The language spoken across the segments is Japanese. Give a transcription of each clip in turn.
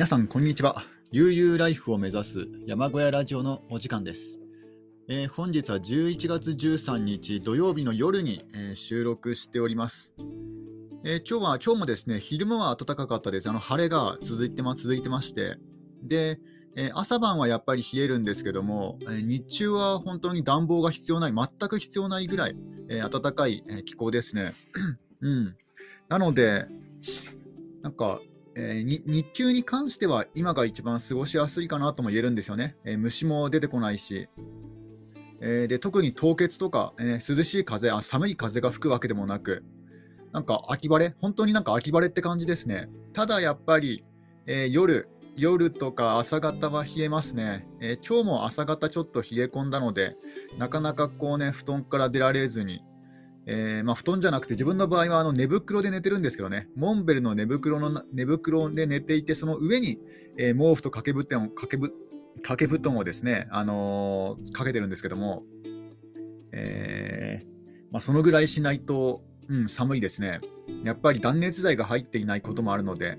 皆さん、こんにちは。悠々ライフを目指す山小屋ラジオのお時間です。えー本日は11月13日土曜日の夜に、えー収録しております。えー今日は今日もですね、昼間は暖かかったです。あの晴れが続いてま続いてまして、で、えー朝晩はやっぱり冷えるんですけども、えー日中は本当に暖房が必要ない、全く必要ないぐらい、えー暖かい、え気候ですね。うん、なので、なんか、えー日中に関しては今が一番過ごしやすいかなとも言えるんですよね。えー虫も出てこないし、えーで特に凍結とか、えー涼しい風あ、寒い風が吹くわけでもなく、なんか秋晴れ、本当になんか秋晴れって感じですね。ただやっぱり、えー夜、夜とか朝方は冷えますね、えー今日も朝方ちょっと冷え込んだので、なかなかこうね、布団から出られずに、えーまあ、布団じゃなくて自分の場合はあの寝袋で寝てるんですけどね、モンベルの寝袋の寝袋で寝ていて、その上に、えー毛布と掛け布団を掛け掛け布団をですね、あのーかけてるんですけども、えまあ、そのぐらいしないと、うん、寒いですね。やっぱり断熱材が入っていないこともあるので、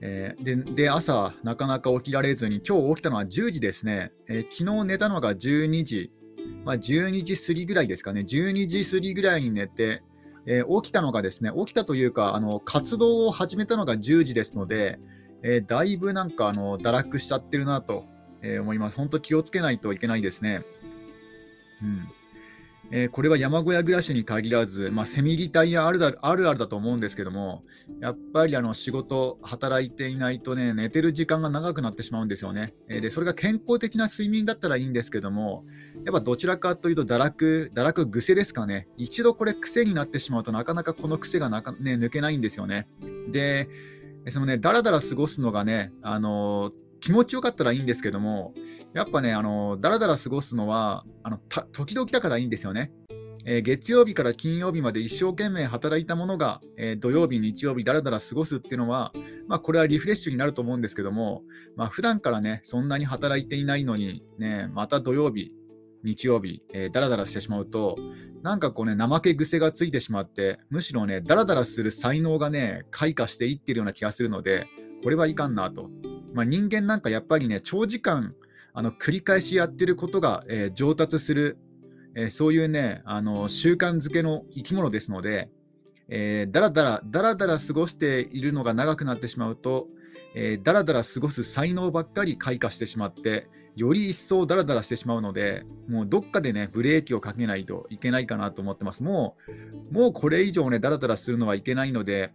えーでで朝、なかなか起きられずに、今日起きたのは10時ですね、えー昨日寝たのが12時、まあ、12時過ぎぐらいですかね、12時過ぎぐらいに寝て、えー起きたのがですね、起きたというか、あの活動を始めたのが10時ですので、えーだいぶなんかあの堕落しちゃってるなと、思います。本当気をつけないといけないですね。うんえーこれは山小屋暮らしに限らず、まあ、セミリタイアあるだあるあるだと思うんですけども、やっぱりあの仕事、働いていないとね、寝てる時間が長くなってしまうんですよね。えーでそれが健康的な睡眠だったらいいんですけども、やっぱどちらかというと堕落、堕落癖ですかね。一度これ癖になってしまうとなかなかこの癖がなか、ね、抜けないんですよね。で、そのね、だらだら過ごすのがね、あのー気持ちよかったらいいんですけども、やっぱね、あのだらだら過ごすのは、あの時々だからいいんですよね。えー月曜日から金曜日まで一生懸命働いたものが、えー土曜日、日曜日、だらだら過ごすっていうのは、まあ、これはリフレッシュになると思うんですけども、まあ普段からね、そんなに働いていないのに、ね、また土曜日、日曜日、えー、だらだらしてしまうと、なんかこうね、怠け癖がついてしまって、むしろね、だらだらする才能がね、開花していってるような気がするので、これはいかんなと。まあ、人間なんかやっぱりね、長時間、あの繰り返しやってることが、えー上達する、えーそういうね、あの習慣づけの生き物ですので、えーだらだら、だらだら過ごしているのが長くなってしまうと、えーだらだら過ごす才能ばっかり開花してしまって、より一層だらだらしてしまうので、もうどっかでね、ブレーキをかけないといけないかなと思ってます。もう、もうこれ以上ね、だらだらするのはいけないので、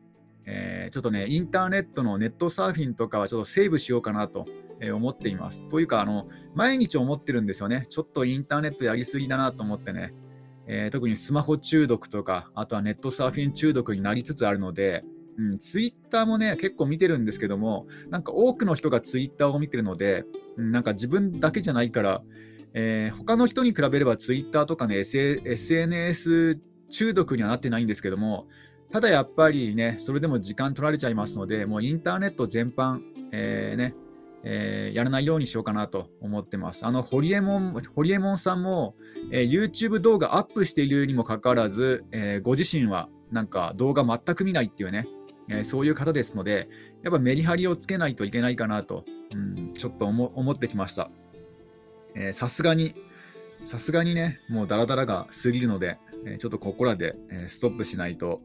えーちょっとね、インターネットのネットサーフィンとかはちょっとセーブしようかなと思っています。というか、あの、毎日思ってるんですよね。ちょっとインターネットやりすぎだなと思ってね。えー特にスマホ中毒とか、あとはネットサーフィン中毒になりつつあるので、うん、ツイッターもね、結構見てるんですけども、なんか多くの人がツイッターを見てるので、うんなんか自分だけじゃないから、えー他の人に比べればツイッターとかね、SNS 中毒にはなってないんですけども、ただやっぱりね、それでも時間取られちゃいますので、もうインターネット全般、えーね、えーやらないようにしようかなと思ってます。あの、ホリエモン、ホリエモンさんも、えー YouTube 動画アップしているにもかかわらず、えーご自身はなんか動画全く見ないっていうね、えーそういう方ですので、やっぱメリハリをつけないといけないかなと、うん、ちょっと思ってきました。えさすがに、さすがにね、もうダラダラが過ぎるので、えちょっとここらで、えストップしないと、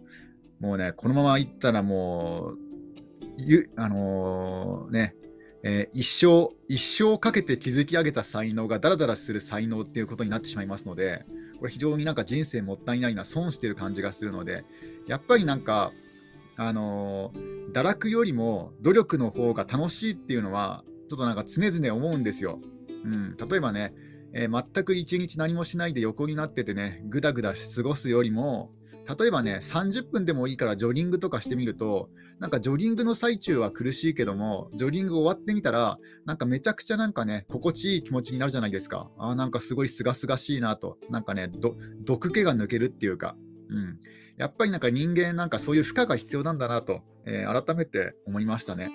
もうね、このままいったらもう、ゆあのーね、えー一生、一生かけて築き上げた才能がダラダラする才能っていうことになってしまいますので、これ非常になんか人生もったいないな、損してる感じがするので、やっぱりなんか、あのー堕落よりも努力の方が楽しいっていうのは、ちょっとなんか常々思うんですよ。うん、例えばね、えー全く一日何もしないで横になっててね、ぐだぐだ過ごすよりも、例えばね、30分でもいいからジョギングとかしてみると、なんかジョギングの最中は苦しいけども、ジョギング終わってみたら、なんかめちゃくちゃなんかね、心地いい気持ちになるじゃないですか。あーなんかすごい清々しいなと、なんかね、毒気が抜けるっていうか、うん。やっぱりなんか人間なんかそういう負荷が必要なんだなと、えー改めて思いましたね。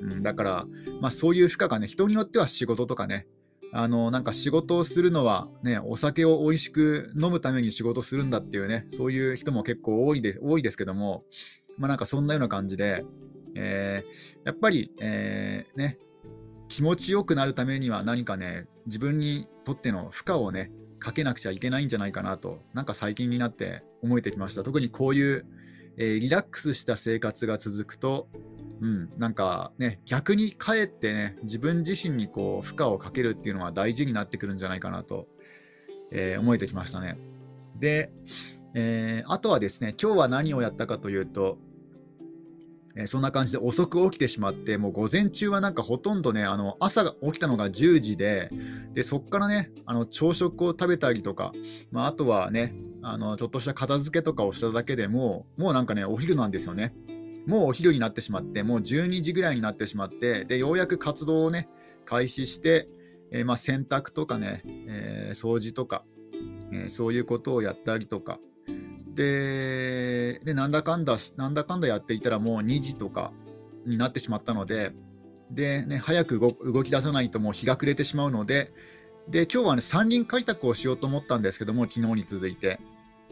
うん、だから、まあそういう負荷がね、人によっては仕事とかね、あのなんか仕事をするのは、ね、お酒を美味しく飲むために仕事するんだっていうね、そういう人も結構多いで多いですけども、まあ、なんかそんなような感じで、えー、やっぱり、えー、ね、気持ちよくなるためには何かね、自分にとっての負荷をね、かけなくちゃいけないんじゃないかなと、なんか最近になって思えてきました。特にこういう、えー、リラックスした生活が続くと、うん、なんかね、逆にかえってね、自分自身にこう負荷をかけるっていうのは大事になってくるんじゃないかなと、えー、思えてきましたね。で、えー、あとはですね、今日は何をやったかというと、えー、そんな感じで遅く起きてしまって、もう午前中はなんかほとんどね、あの朝起きたのが10時で、でそこからね、あの朝食を食べたりとか、まあ、あとはね、あのちょっとした片付けとかをしただけでももうなんかね、お昼なんですよね。もうお昼になってしまって、もう12時ぐらいになってしまって、でようやく活動をね、開始して、えー、まあ、洗濯とかね、えー、掃除とか、え、そういうことをやったりとか、ででなんだかんだなんだかんだやっていたらもう2時とかになってしまったのでで、ね、早く動き出さないともう日が暮れてしまうのでで今日は、ね、山林開拓をしようと思ったんですけども昨日に続いて、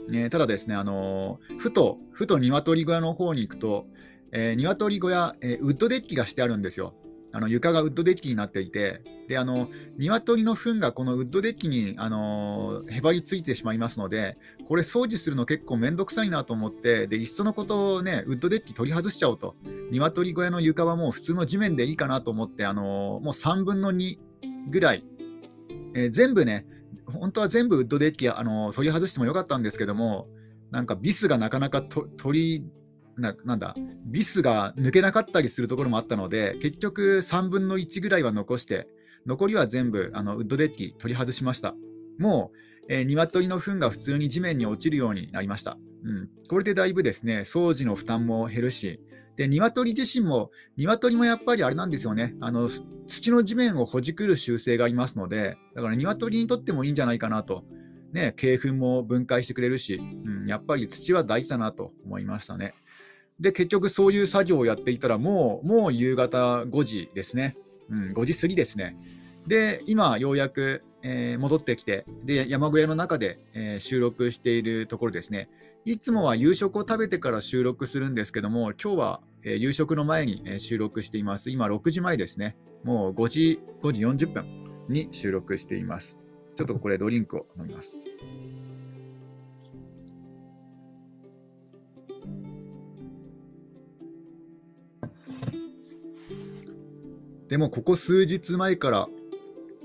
ね、ただですねあのふとふと鶏小屋の方に行くと、えー、鶏小屋、えー、ウッドデッキがしてあるんですよ。あの床がウッドデッキになっていて、であの鶏の糞がこのウッドデッキにあのへばりついてしまいますので、これ掃除するの結構めんどくさいなと思って、でいっそのことをね、ウッドデッキ取り外しちゃおうと、鶏小屋の床はもう普通の地面でいいかなと思って、あのもう3分の2ぐらい、えー、全部ね、本当は全部ウッドデッキあの取り外してもよかったんですけども、なんかビスがなかなか取りななんだビスが抜けなかったりするところもあったので結局3分の1ぐらいは残して残りは全部あのウッドデッキ取り外しました。もう、えー、鶏の糞が普通に地面に落ちるようになりました、うん、これでだいぶですね掃除の負担も減るしで鶏自身も鶏もやっぱりあれなんですよねあの土の地面をほじくる習性がありますのでだから鶏にとってもいいんじゃないかなとね、鶏粉も分解してくれるし、うん、やっぱり土は大事だなと思いましたね。で、結局そういう作業をやっていたら、もう、もう夕方5時ですね。うん、5時過ぎですね。で、今、ようやく、えー、戻ってきて、で、山小屋の中で、えー、収録しているところですね。いつもは夕食を食べてから収録するんですけども、今日は、えー、夕食の前に、え収録しています。今、6時前ですね。もう5時、5時40分に収録しています。ちょっとこれドリンクを飲みます。でもここ数日前から、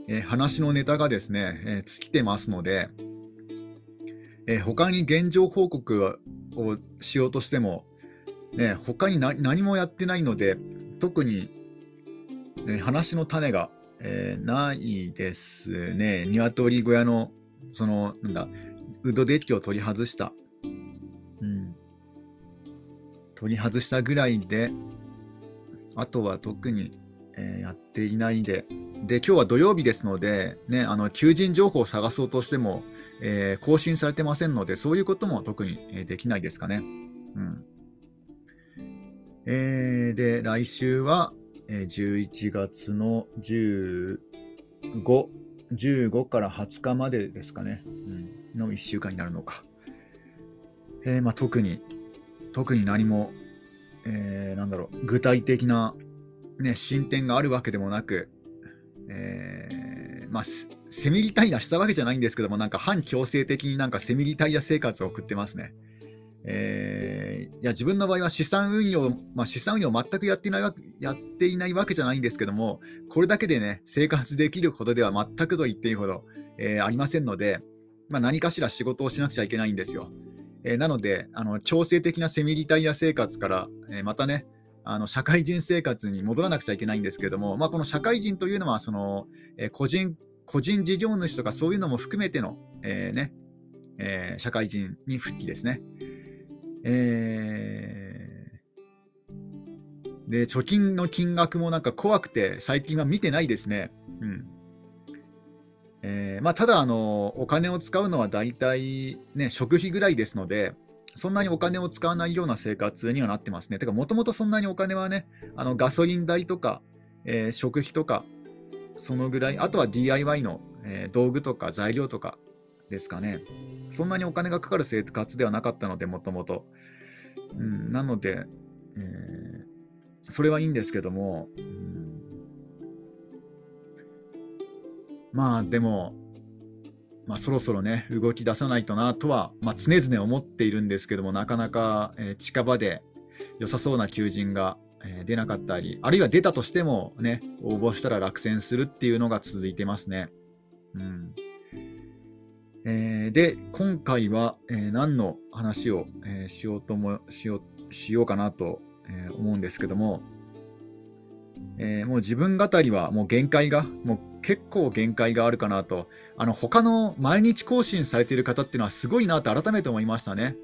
えー、話のネタがですね、えー、尽きてますので、えー、他に現状報告をしようとしても、ね、他に何もやってないので、特に、え話の種が、えないですね。鶏小屋の、その、なんだ、ウッドデッキを取り外した。うん。取り外したぐらいで、あとは特にえー、やっていないで、で、今日は土曜日ですので、ね、あの求人情報を探そうとしても、えー、更新されてませんので、そういうことも特に、え、できないですかね。うんえー、で、来週は、え、11月の15、15から20日までですかね、うん、の1週間になるのか。えーまあ、特に、特に何も、えー、なんだろう、具体的なね、進展があるわけでもなく、えー、まあ、セミリタイヤしたわけじゃないんですけども、なんか反強制的になんかセミリタイヤ生活を送ってますね。えー、いや自分の場合は資産運用、まあ、資産運用全くやっていないわやっていないわけじゃないんですけども、これだけでね、生活できるほどでは全くと言っていいほど、えー、ありませんので、まあ、何かしら仕事をしなくちゃいけないんですよ。えー、なのであの、強制的なセミリタイヤ生活から、えまたね、あの社会人生活に戻らなくちゃいけないんですけども、まあ、この社会人というのはその、え、個人個人事業主とかそういうのも含めての、えー、ねえー、社会人に復帰ですね。えー、で貯金の金額もなんか怖くて最近は見てないですね。うんえーまあ、ただあの、お金を使うのは大体、ね、食費ぐらいですので、そんなにお金を使わないような生活にはなってますね。てか、もともとそんなにお金はね、あのガソリン代とか、えー、食費とか、そのぐらい、あとは DIY の、えー、道具とか材料とかですかね。そんなにお金がかかる生活ではなかったので、もともと。なので、えー、それはいいんですけども、うん、まあでも、まあ、そろそろね、動き出さないとなとは、まあ、常々思っているんですけども、なかなか、近場で良さそうな求人が、出なかったり、あるいは出たとしてもね、応募したら落選するっていうのが続いてますね。うんえー、で、今回は、えー、何の話を、えー、しようともしようしようかなと、え思うんですけども、えもう自分語りはもう限界が、もう結構限界があるかなと、あの他の毎日更新されている方っていうのはすごいなと改めて思いましたね。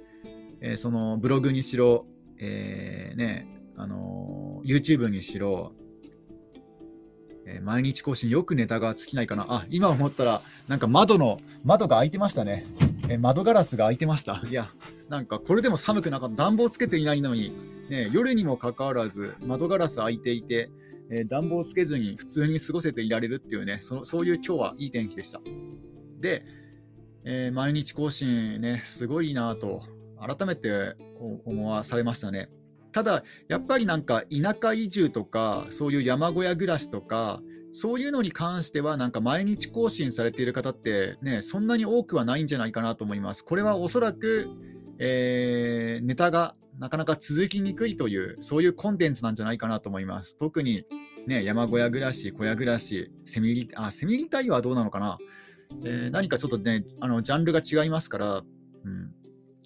えそのブログにしろ、えね、あの YouTube にしろ、えー、毎日更新よくネタが尽きないかな。あ、今思ったら、なんか窓の、窓が開いてましたね。え、窓ガラスが開いてました。いや、なんかこれでも寒くなかった。暖房つけていないのに、ね、夜にもかかわらず窓ガラス開いていて、えー、暖房つけずに普通に過ごせていられるっていうね、そのそういう今日はいい天気でした。で、え毎日更新ね、すごいなと、改めて思わされましたね。ただ、やっぱりなんか田舎移住とか、そういう山小屋暮らしとか、そういうのに関しては、なんか毎日更新されている方って、ね、そんなに多くはないんじゃないかなと思います。これはおそらく、えー、ネタがなかなか続きにくいという、そういうコンテンツなんじゃないかなと思います。特に、ね、山小屋暮らし、小屋暮らし、セミリあセミリタイはどうなのかな、えー、何かちょっとね、あのジャンルが違いますから、うん、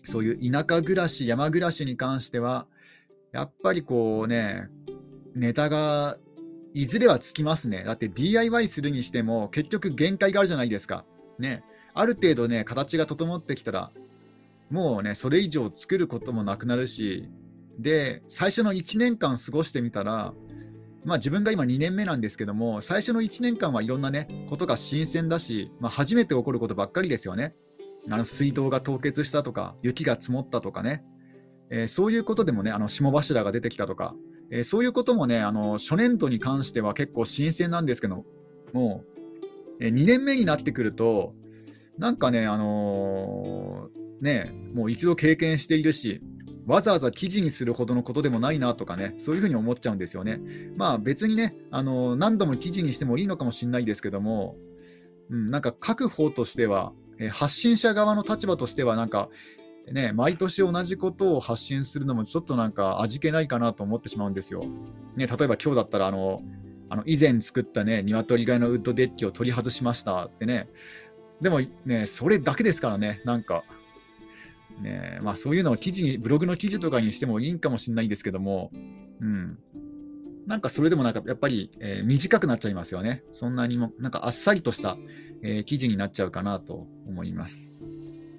そういう田舎暮らし、山暮らしに関しては、やっぱりこうね、ネタがいずれはつきますね。だって DIY するにしても結局限界があるじゃないですか。ね。ある程度ね、形が整ってきたら、もうね、それ以上作ることもなくなるし、で、最初の1年間過ごしてみたら、まあ自分が今2年目なんですけども、最初の1年間はいろんなね、ことが新鮮だし、まあ、初めて起こることばっかりですよね。あの水道が凍結したとか、雪が積もったとかね、えー、そういうことでもね、あの霜柱が出てきたとか、えー、そういうこともね、あの初年度に関しては結構新鮮なんですけども、えー、2年目になってくると、なんかね、あのー、ね、もう一度経験しているし、わざわざ記事にするほどのことでもないなとかね、そういうふうに思っちゃうんですよね。まあ別にね、あの何度も記事にしてもいいのかもしれないですけども、うん、なんか書く方としては、え発信者側の立場としては、なんかね、毎年同じことを発信するのもちょっとなんか味気ないかなと思ってしまうんですよ。ね、例えば今日だったらあの、あの以前作ったね、鶏飼いのウッドデッキを取り外しましたってね、でもね、それだけですからね、なんか、ね、まあそういうのを記事に、ブログの記事とかにしてもいいんかもしれないんですけども、うん。なんかそれでもなんかやっぱり、えー、短くなっちゃいますよね。そんなにも、なんかあっさりとした、えー、記事になっちゃうかなと思います。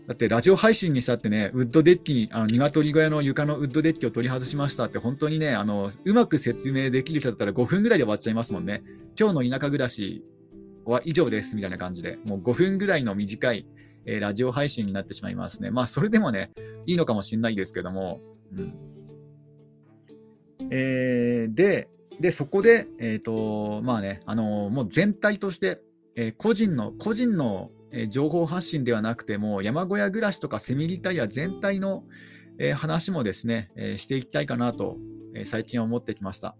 だってラジオ配信にしたってね、ウッドデッキに、あの鶏小屋の床のウッドデッキを取り外しましたって、本当にね、あのうまく説明できる人だったら5分ぐらいで終わっちゃいますもんね。今日の田舎暮らしは以上ですみたいな感じで、もう5分ぐらいの短い、えー、ラジオ配信になってしまいますね。まあ、それでもね、いいのかもしれないですけども。うんえー、でで、そこで、えーとまあね、あのー、もう全体として、えー、個人の個人のえー、情報発信ではなくても、山小屋暮らしとかセミリタイヤ全体の、えー、話もですね、えー、していきたいかなと、え最近思ってきました。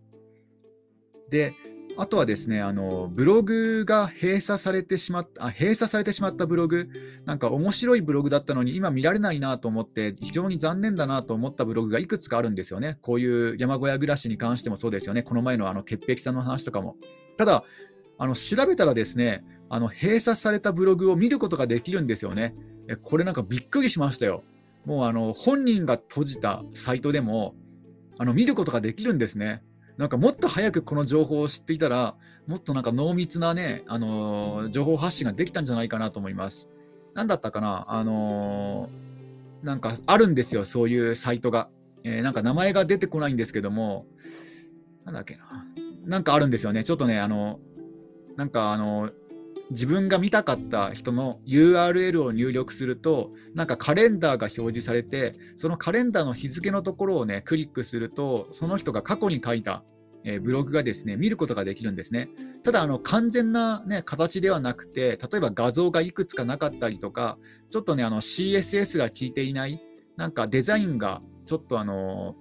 で、あとはですね、あのブログが閉鎖されてしまったあ、閉鎖されてしまったブログ、なんか面白いブログだったのに、今見られないなと思って、非常に残念だなと思ったブログがいくつかあるんですよね。こういう山小屋暮らしに関してもそうですよね。この前のあの潔癖さんの話とかも。ただ、あの調べたらですね、あの閉鎖されたブログを見ることができるんですよね。これなんかびっくりしましたよ。もうあの本人が閉じたサイトでもあの見ることができるんですね。なんかもっと早くこの情報を知っていたら、もっとなんか濃密なね、あのー、情報発信ができたんじゃないかなと思います。何だったかなあのー、なんかあるんですよ、そういうサイトが。えー、なんか名前が出てこないんですけども、なんだっけな。なんかあるんですよね。ちょっとね、あの、なんかあの、自分が見たかった人の URL を入力すると、なんかカレンダーが表示されて、そのカレンダーの日付のところをね、クリックすると、その人が過去に書いた、え、ブログがですね、見ることができるんですね。ただ、あの完全な、ね、形ではなくて、例えば画像がいくつかなかったりとか、ちょっとね、あの CSS が効いていない、なんかデザインがちょっとあの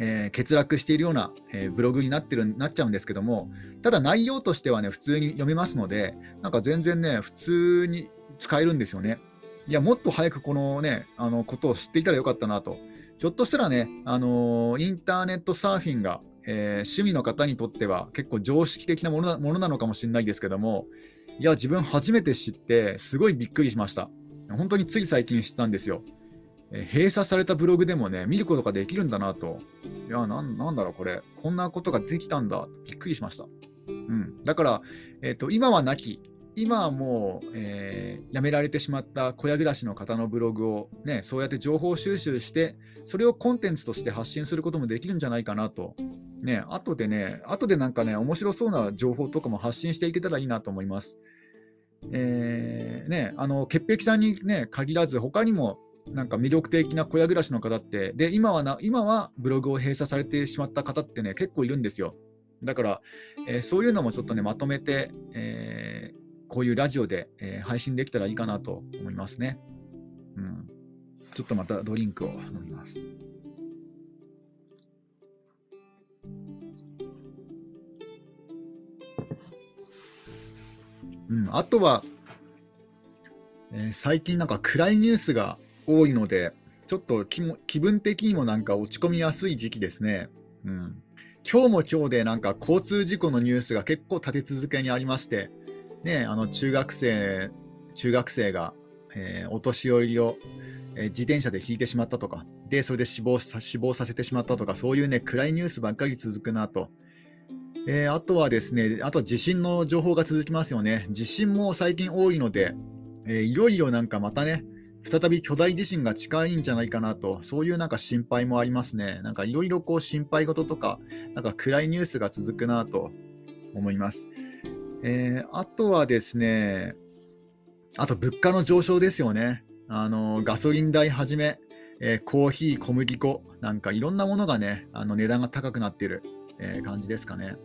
えー、欠落しているような、えー、ブログになってるなっちゃうんですけども、ただ内容としてはね、普通に読めますので、なんか全然ね、普通に使えるんですよね。いや、もっと早くこのね、あのことを知っていたらよかったなと。ひょっとしたらね、あのー、インターネットサーフィンが、えー、趣味の方にとっては結構常識的なものなものなのかもしれないですけども、いや、自分初めて知って、すごいびっくりしました。本当につい最近知ったんですよ。閉鎖されたブログでもね、見ることができるんだなと。いや、なんなんだろう、これ。こんなことができたんだ。びっくりしました。うん、だから、えーと、今はなき、今はもう、えー、辞められてしまった小屋暮らしの方のブログを、ね、そうやって情報収集して、それをコンテンツとして発信することもできるんじゃないかなと。ね、後でね、後でなんかね、面白そうな情報とかも発信していけたらいいなと思います。えー、ね、あの潔癖さんに、ね、限らず、他にもなんか魅力的な小屋暮らしの方って、で今はな今はブログを閉鎖されてしまった方ってね、結構いるんですよ。だから、えー、そういうのもちょっとね、まとめて、えー、こういうラジオで、えー、配信できたらいいかなと思いますね。うん。ちょっとまたドリンクを飲みます。うん、あとは、えー、最近なんか暗いニュースが多いので、ちょっと気分的にもなんか落ち込みやすい時期ですね。うん、今日も今日でなんか交通事故のニュースが結構立て続けにありまして、ね、あの中学生中学生が、えー、お年寄りを、えー、自転車で引いてしまったとか、でそれで死亡死亡させてしまったとか、そういうね暗いニュースばっかり続くなと。えー、あとはですね、あと地震の情報が続きますよね。地震も最近多いので、えいよいよなんかまたね、再び巨大地震が近いんじゃないかなと、そういうなんか心配もありますね。なんかいろいろこう心配事とか、なんか暗いニュースが続くなと思います。えー、あとはですね、あと物価の上昇ですよね。あのガソリン代はじめ、えー、コーヒー、小麦粉、なんかいろんなものがね、あの値段が高くなっている、えー、感じですかね。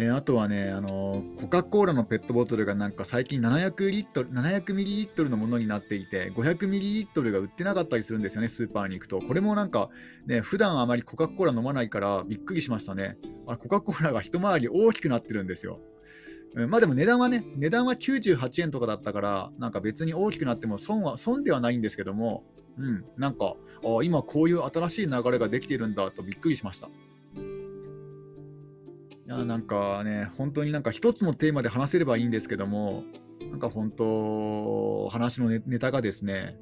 えー、あとはね、あのコカ・コーラのペットボトルがなんか最近700リットル、700ミリリットルのものになっていて、500ミリリットルが売ってなかったりするんですよね、スーパーに行くと。これもなんか、ね、普段あまりコカ・コーラ飲まないからびっくりしましたね。あコカ・コーラが一回り大きくなってるんですよ。まあでも値段はね、値段は98円とかだったから、なんか別に大きくなっても損は損ではないんですけども、うん、なんか、あ今こういう新しい流れができているんだとびっくりしました。やなんかね、本当になんか一つのテーマで話せればいいんですけども、なんか本当、話のネタがですね、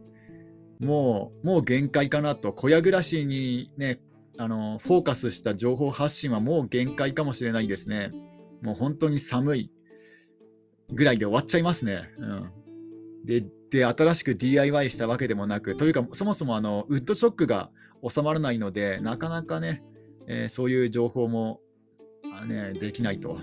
もう、もう限界かなと、小屋暮らしにね、あのフォーカスした情報発信はもう限界かもしれないですね。もう本当に寒いぐらいで終わっちゃいますね。うん、でで、新しく DIY したわけでもなく、というか、そもそもあのウッドショックが収まらないので、なかなかね、えー、そういう情報もね、できないと。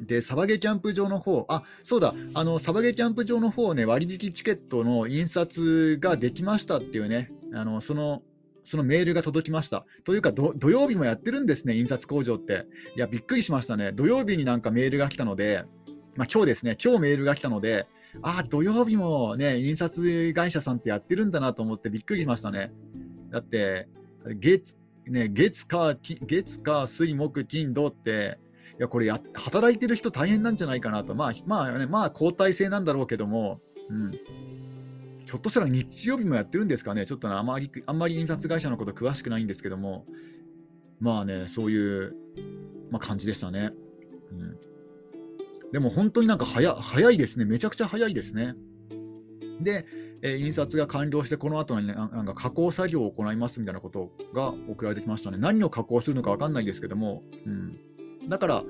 で、サバゲキャンプ場の方、あ、そうだ、あの、サバゲキャンプ場の方ね、割引チケットの印刷ができましたっていうね、あの、その、そのメールが届きました。というか土曜日もやってるんですね、印刷工場って。いや、びっくりしましたね。土曜日になんかメールが来たので、まあ、今日ですね、今日メールが来たので、あ、土曜日もね、印刷会社さんってやってるんだなと思ってびっくりしましたね。だって、月、ね、月か、月か、水木金土って、いや、これや、働いてる人大変なんじゃないかなと。まあ、まあね、まあ、交代制なんだろうけども、うん。ひょっとしたら日曜日もやってるんですかね。ちょっとね、あまり、あんまり印刷会社のこと詳しくないんですけども、まあね、そういう、まあ、感じでしたね。うん。でも本当になんか早いですね。めちゃくちゃ早いですね。で、えー、印刷が完了して、この後に、ね、なんか加工作業を行いますみたいなことが送られてきましたね。何を加工するのか分かんないですけども、うん、だから、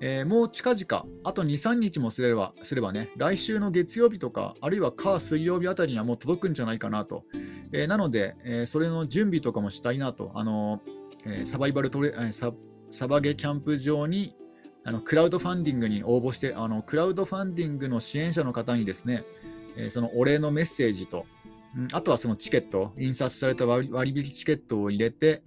えー、もう近々、あと2、3日もすればすればね、来週の月曜日とか、あるいは火、水曜日あたりにはもう届くんじゃないかなと。えー、なので、えー、それの準備とかもしたいなと。あのえサバイバルトレ、えササバゲキャンプ場にあのクラウドファンディングに応募してあの、クラウドファンディングの支援者の方にですね、えそのお礼のメッセージと、うん、あとはそのチケット、印刷された割引チケットを入れて、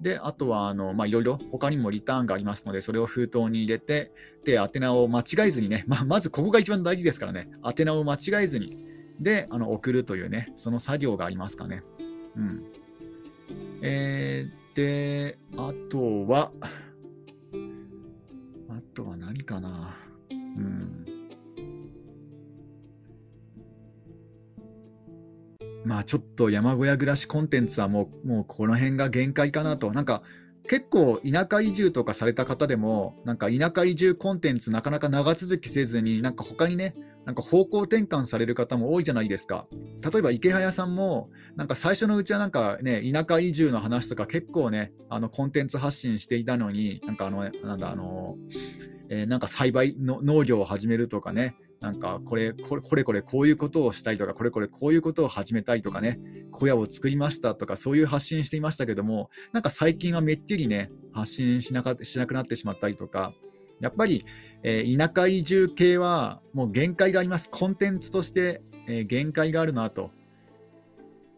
で、あとは、あの、まあ、いろいろ他にもリターンがありますので、それを封筒に入れて、で、宛名を間違えずにね、ま、まずここが一番大事ですからね、宛名を間違えずに、で、あの送るというね、その作業がありますかね。うん。えー、で、あとは、あとは何かな。うん。まあちょっと山小屋暮らしコンテンツはもうもうこの辺が限界かなと。なんか結構田舎移住とかされた方でもなんか田舎移住コンテンツなかなか長続きせずになんか他にねなんか方向転換される方も多いじゃないですか。例えば池早さんもなんか最初のうちはなんかね田舎移住の話とか結構ねあのコンテンツ発信していたのになんかあのなんだあの、えー、なんか栽培の農業を始めるとかねなんかこれこれこれこれこういうことをしたいとかこれこれこういうことを始めたいとかね小屋を作りましたとかそういう発信していましたけどもなんか最近はめっきりね発信しなかしなくなってしまったりとかやっぱり、えー、田舎移住系はもう限界があります。コンテンツとして、えー、限界があるなと、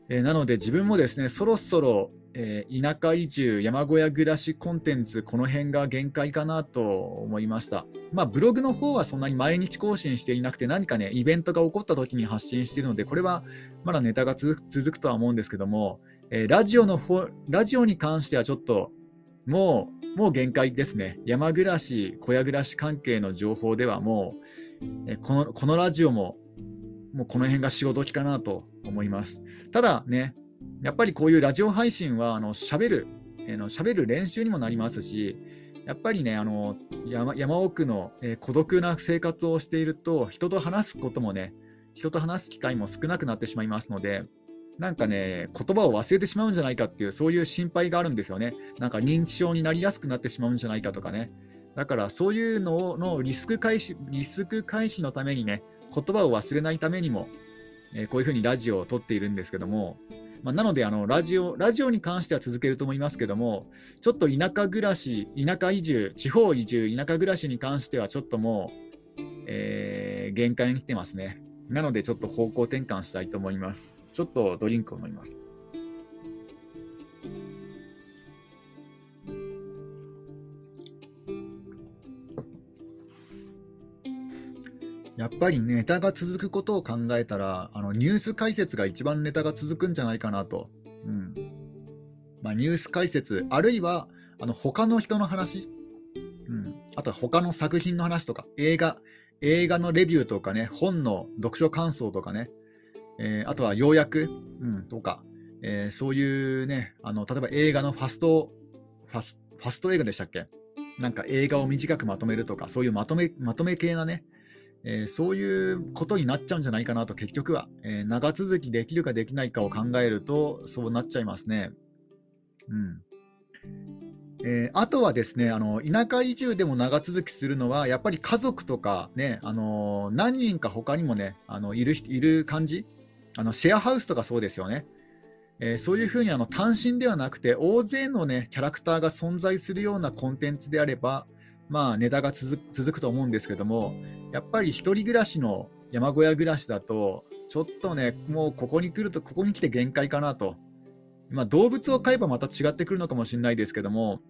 えー、なので自分もですねそろそろえー、田舎移住、山小屋暮らしコンテンツ、この辺が限界かなと思いました。まあ、ブログの方はそんなに毎日更新していなくて、何かね、イベントが起こった時に発信しているので、これはまだネタが続くとは思うんですけども、えー、ラジオの方、ラジオに関してはちょっと、もう、もう限界ですね。山暮らし、小屋暮らし関係の情報ではもう、えー、このこのラジオも、もうこの辺が仕事機かなと思います。ただね、やっぱりこういうラジオ配信はあの喋る、えー、の喋る練習にもなりますし、やっぱりね、あの山山奥の、えー、孤独な生活をしていると、人と話すこともね、人と話す機会も少なくなってしまいますので、なんかね、言葉を忘れてしまうんじゃないかっていう、そういう心配があるんですよね。なんか認知症になりやすくなってしまうんじゃないかとかね。だからそういうののリスク回避リスク回避のためにね、言葉を忘れないためにも、えー、こういうふうにラジオを撮っているんですけども、まあ、なのであのラジオ、ラジオに関しては続けると思いますけども、ちょっと田舎暮らし、田舎移住、地方移住、田舎暮らしに関してはちょっともう、えー、限界に来てますね。なのでちょっと方向転換したいと思います。ちょっとドリンクを飲みます。やっぱりネタが続くことを考えたら、あのニュース解説が一番ネタが続くんじゃないかなと。うん。まあ、ニュース解説、あるいはあの他の人の話、うん、あとは他の作品の話とか、映画、映画のレビューとかね、本の読書感想とかね、えー、あとは要約、うん、とか、えー、そういうね、あの例えば映画のファスト、ファスファスト映画でしたっけ？なんか映画を短くまとめるとか、そういうまとめまとめ系なね、えー、そういうことになっちゃうんじゃないかなと結局は、えー、長続きできるかできないかを考えるとそうなっちゃいますね。うんえー、あとはですねあの田舎移住でも長続きするのはやっぱり家族とかね、あの何人か他にもねあのいるいる感じあのシェアハウスとかそうですよね。えー、そういうふうにあの単身ではなくて大勢の、ね、キャラクターが存在するようなコンテンツであればまあ、ネタが続くと思うんですけども、やっぱり1人暮らしの山小屋暮らしだと、ちょっとね、もうここに来ると、ここに来て限界かなと。まあ、動物を飼えばまた違ってくるのかもしれないですけども、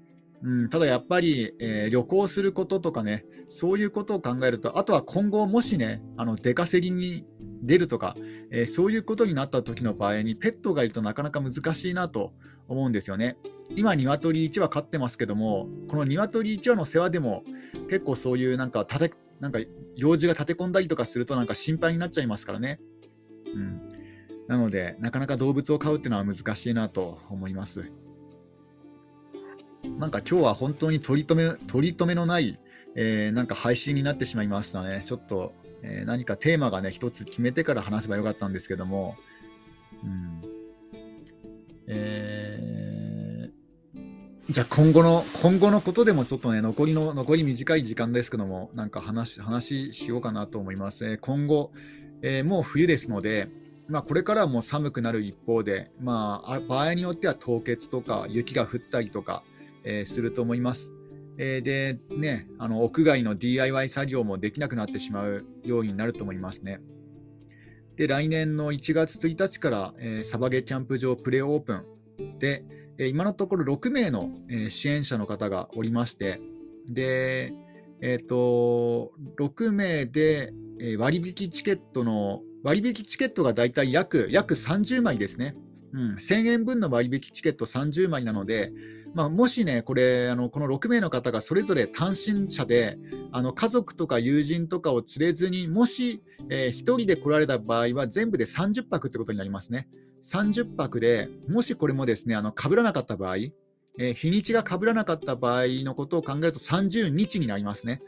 うん、ただやっぱり、えー、旅行することとかね、そういうことを考えると、あとは今後、もしね、あの出稼ぎに出るとか、えー、そういうことになった時の場合に、ペットがいるとなかなか難しいなと思うんですよね。今、鶏1羽飼ってますけども、この鶏1羽の世話でも、結構そういうなんか立て、なんか用事が立て込んだりとかすると、なんか心配になっちゃいますからね。うん、なので、なかなか動物を飼うっていうのは難しいなと思います。なんか今日は本当に取り留め取り留めのない、えー、なんか配信になってしまいましたね。ちょっと、えー、何かテーマがね、一つ決めてから話せばよかったんですけども、うん。えー、じゃあ今後の、今後のことでもちょっとね、残りの、残り短い時間ですけども、なんか話、話しようかなと思います。えー、今後、えー、もう冬ですので、まあ、これからはもう寒くなる一方で、まあ、場合によっては凍結とか雪が降ったりとか、えー、すると思います。えー、で、ね、あの屋外の DIY 作業もできなくなってしまうようになると思いますね。で、来年の1月1日から、えー、サバゲキャンプ場プレオープンで、今のところ6名の、支援者の方がおりまして、で、えーと、6名で、割引チケットの割引チケットがだいたい約約30枚ですね。うん、1000円分の割引チケット30枚なので、まあ、もしね、これ、あのこの6名の方がそれぞれ単身者で、あの家族とか友人とかを連れずに、もし、えー、1人で来られた場合は、全部で30泊ってことになりますね。30泊で、もしこれもですね、あの被らなかった場合、えー、日にちが被らなかった場合のことを考えると30日になりますね。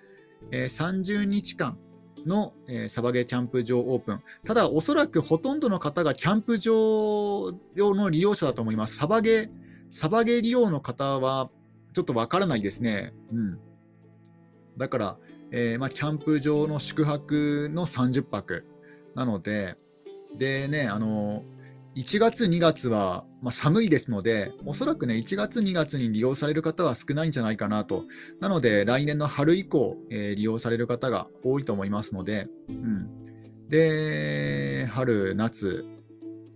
えー、30日間の、えー、サバゲーキャンプ場オープン。ただ、おそらくほとんどの方がキャンプ場用の利用者だと思います。サバゲー、サバゲー利用の方はちょっとわからないですね。うん。だから、えー、まあ、キャンプ場の宿泊の30泊なので、でね、あの1月、2月は、まあ、寒いですので、おそらくね、1月、2月に利用される方は少ないんじゃないかなと。なので、来年の春以降、えー、利用される方が多いと思いますので、うん、で、春、夏、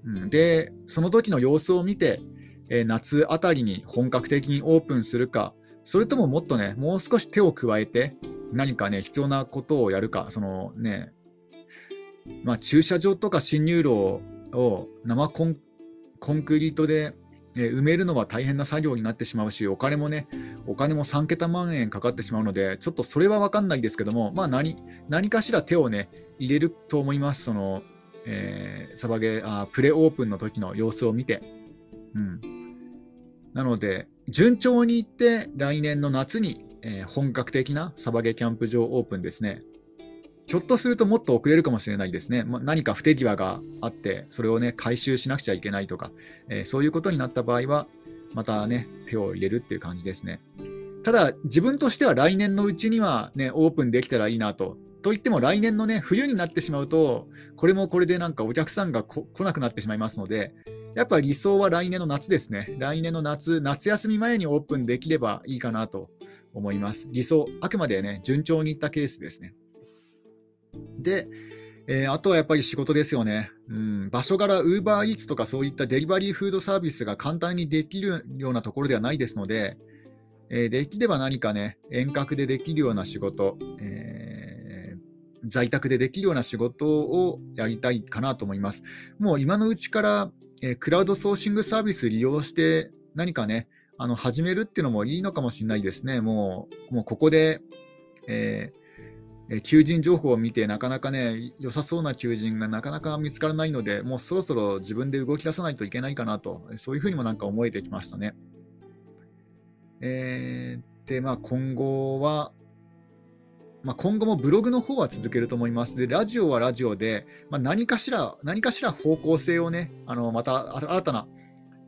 うん、で、その時の様子を見て、えー、夏あたりに本格的にオープンするか、それとももっとね、もう少し手を加えて、何かね、必要なことをやるか、そのね、まあ、駐車場とか進入路をを生コンクリートで埋めるのは大変な作業になってしまうし、お金もね、お金も3桁万円かかってしまうので、ちょっとそれは分かんないですけども、まあ何、何かしら手をね、入れると思います、その、えー、サバゲーあ、プレオープンの時の様子を見て。うん、なので、順調にいって、来年の夏に、えー、本格的なサバゲーキャンプ場オープンですね。ひょっとするともっと遅れるかもしれないですね。ま何か不手際があって、それをね、回収しなくちゃいけないとか、えー、そういうことになった場合は、またね、手を入れるっていう感じですね。ただ、自分としては来年のうちにはね、オープンできたらいいなと。といっても来年のね、冬になってしまうと、これもこれでなんかお客さんが来なくなってしまいますので、やっぱり理想は来年の夏ですね。来年の夏、夏休み前にオープンできればいいかなと思います。理想、あくまでね、順調にいったケースですね。で、えー、あとはやっぱり仕事ですよね。うん、場所柄、ウーバーイーツとかそういったデリバリーフードサービスが簡単にできるようなところではないですので、えー、できれば何かね、遠隔でできるような仕事、えー、在宅でできるような仕事をやりたいかなと思います。もう今のうちから、えクラウドソーシングサービス利用して何かね、あの始めるっていうのもいいのかもしれないですね。もうもうここで、えーえ求人情報を見て、なかなかね、良さそうな求人がなかなか見つからないので、もうそろそろ自分で動き出さないといけないかなと、そういうふうにもなんか思えてきましたね。えー、で、まあ、今後は、まあ、今後もブログの方は続けると思います。で、ラジオはラジオで、まあ、何かしら、何かしら方向性をね、あのまた新たな、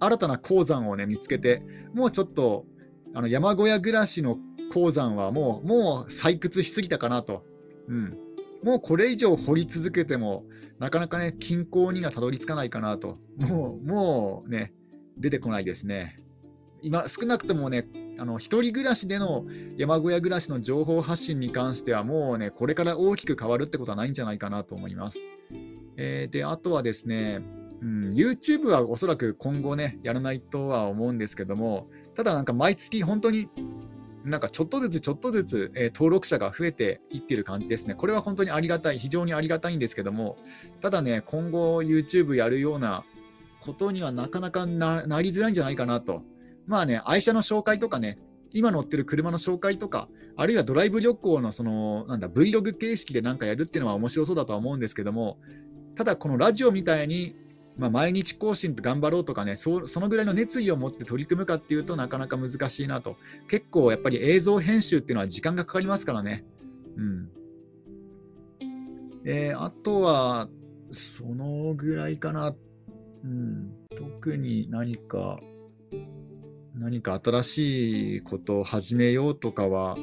新たな鉱山をね、見つけて、もうちょっと、あの山小屋暮らしの鉱山はもう、もう採掘しすぎたかなと。うん。もうこれ以上掘り続けても、なかなかね、均衡にはたどり着かないかなと。もう、もうね、出てこないですね。今、少なくともね、あの一人暮らしでの山小屋暮らしの情報発信に関しては、もうね、これから大きく変わるってことはないんじゃないかなと思います。えー、で、あとはですね、うん、YouTube はおそらく今後ね、やらないとは思うんですけども、ただなんか毎月本当になんかちょっとずつちょっとずつ、え、登録者が増えていってる感じですね。これは本当にありがたい、非常にありがたいんですけども、ただね、今後 YouTube やるようなことにはなかなかなりづらいんじゃないかなと。まあね、愛車の紹介とかね、今乗ってる車の紹介とか、あるいはドライブ旅行のその、なんだ、Vlog 形式でなんかやるっていうのは面白そうだとは思うんですけども、ただこのラジオみたいにまあ、毎日更新頑張ろうとかねそ、そのぐらいの熱意を持って取り組むかっていうとなかなか難しいなと。結構やっぱり映像編集っていうのは時間がかかりますからね。うん。えー、あとは、そのぐらいかな。うん。特に何か、何か新しいことを始めようとかは、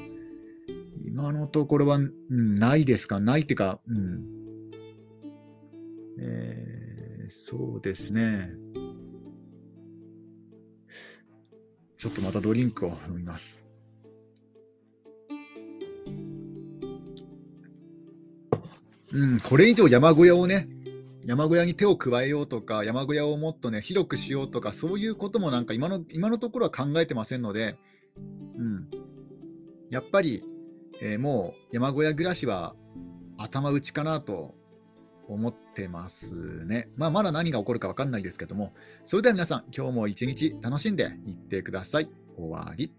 今のところは、うん、ないですか？ないっていうか、うん。えーそうですね。ちょっとまたドリンクを飲みます。うん、これ以上山小屋をね、山小屋に手を加えようとか、山小屋をもっとね、広くしようとか、そういうこともなんか今の今のところは考えてませんので、うん、やっぱり、えー、もう山小屋暮らしは頭打ちかなと思ってますね。まあ、まだ何が起こるか分かんないですけども、それでは皆さん、今日も一日楽しんでいってください。終わり。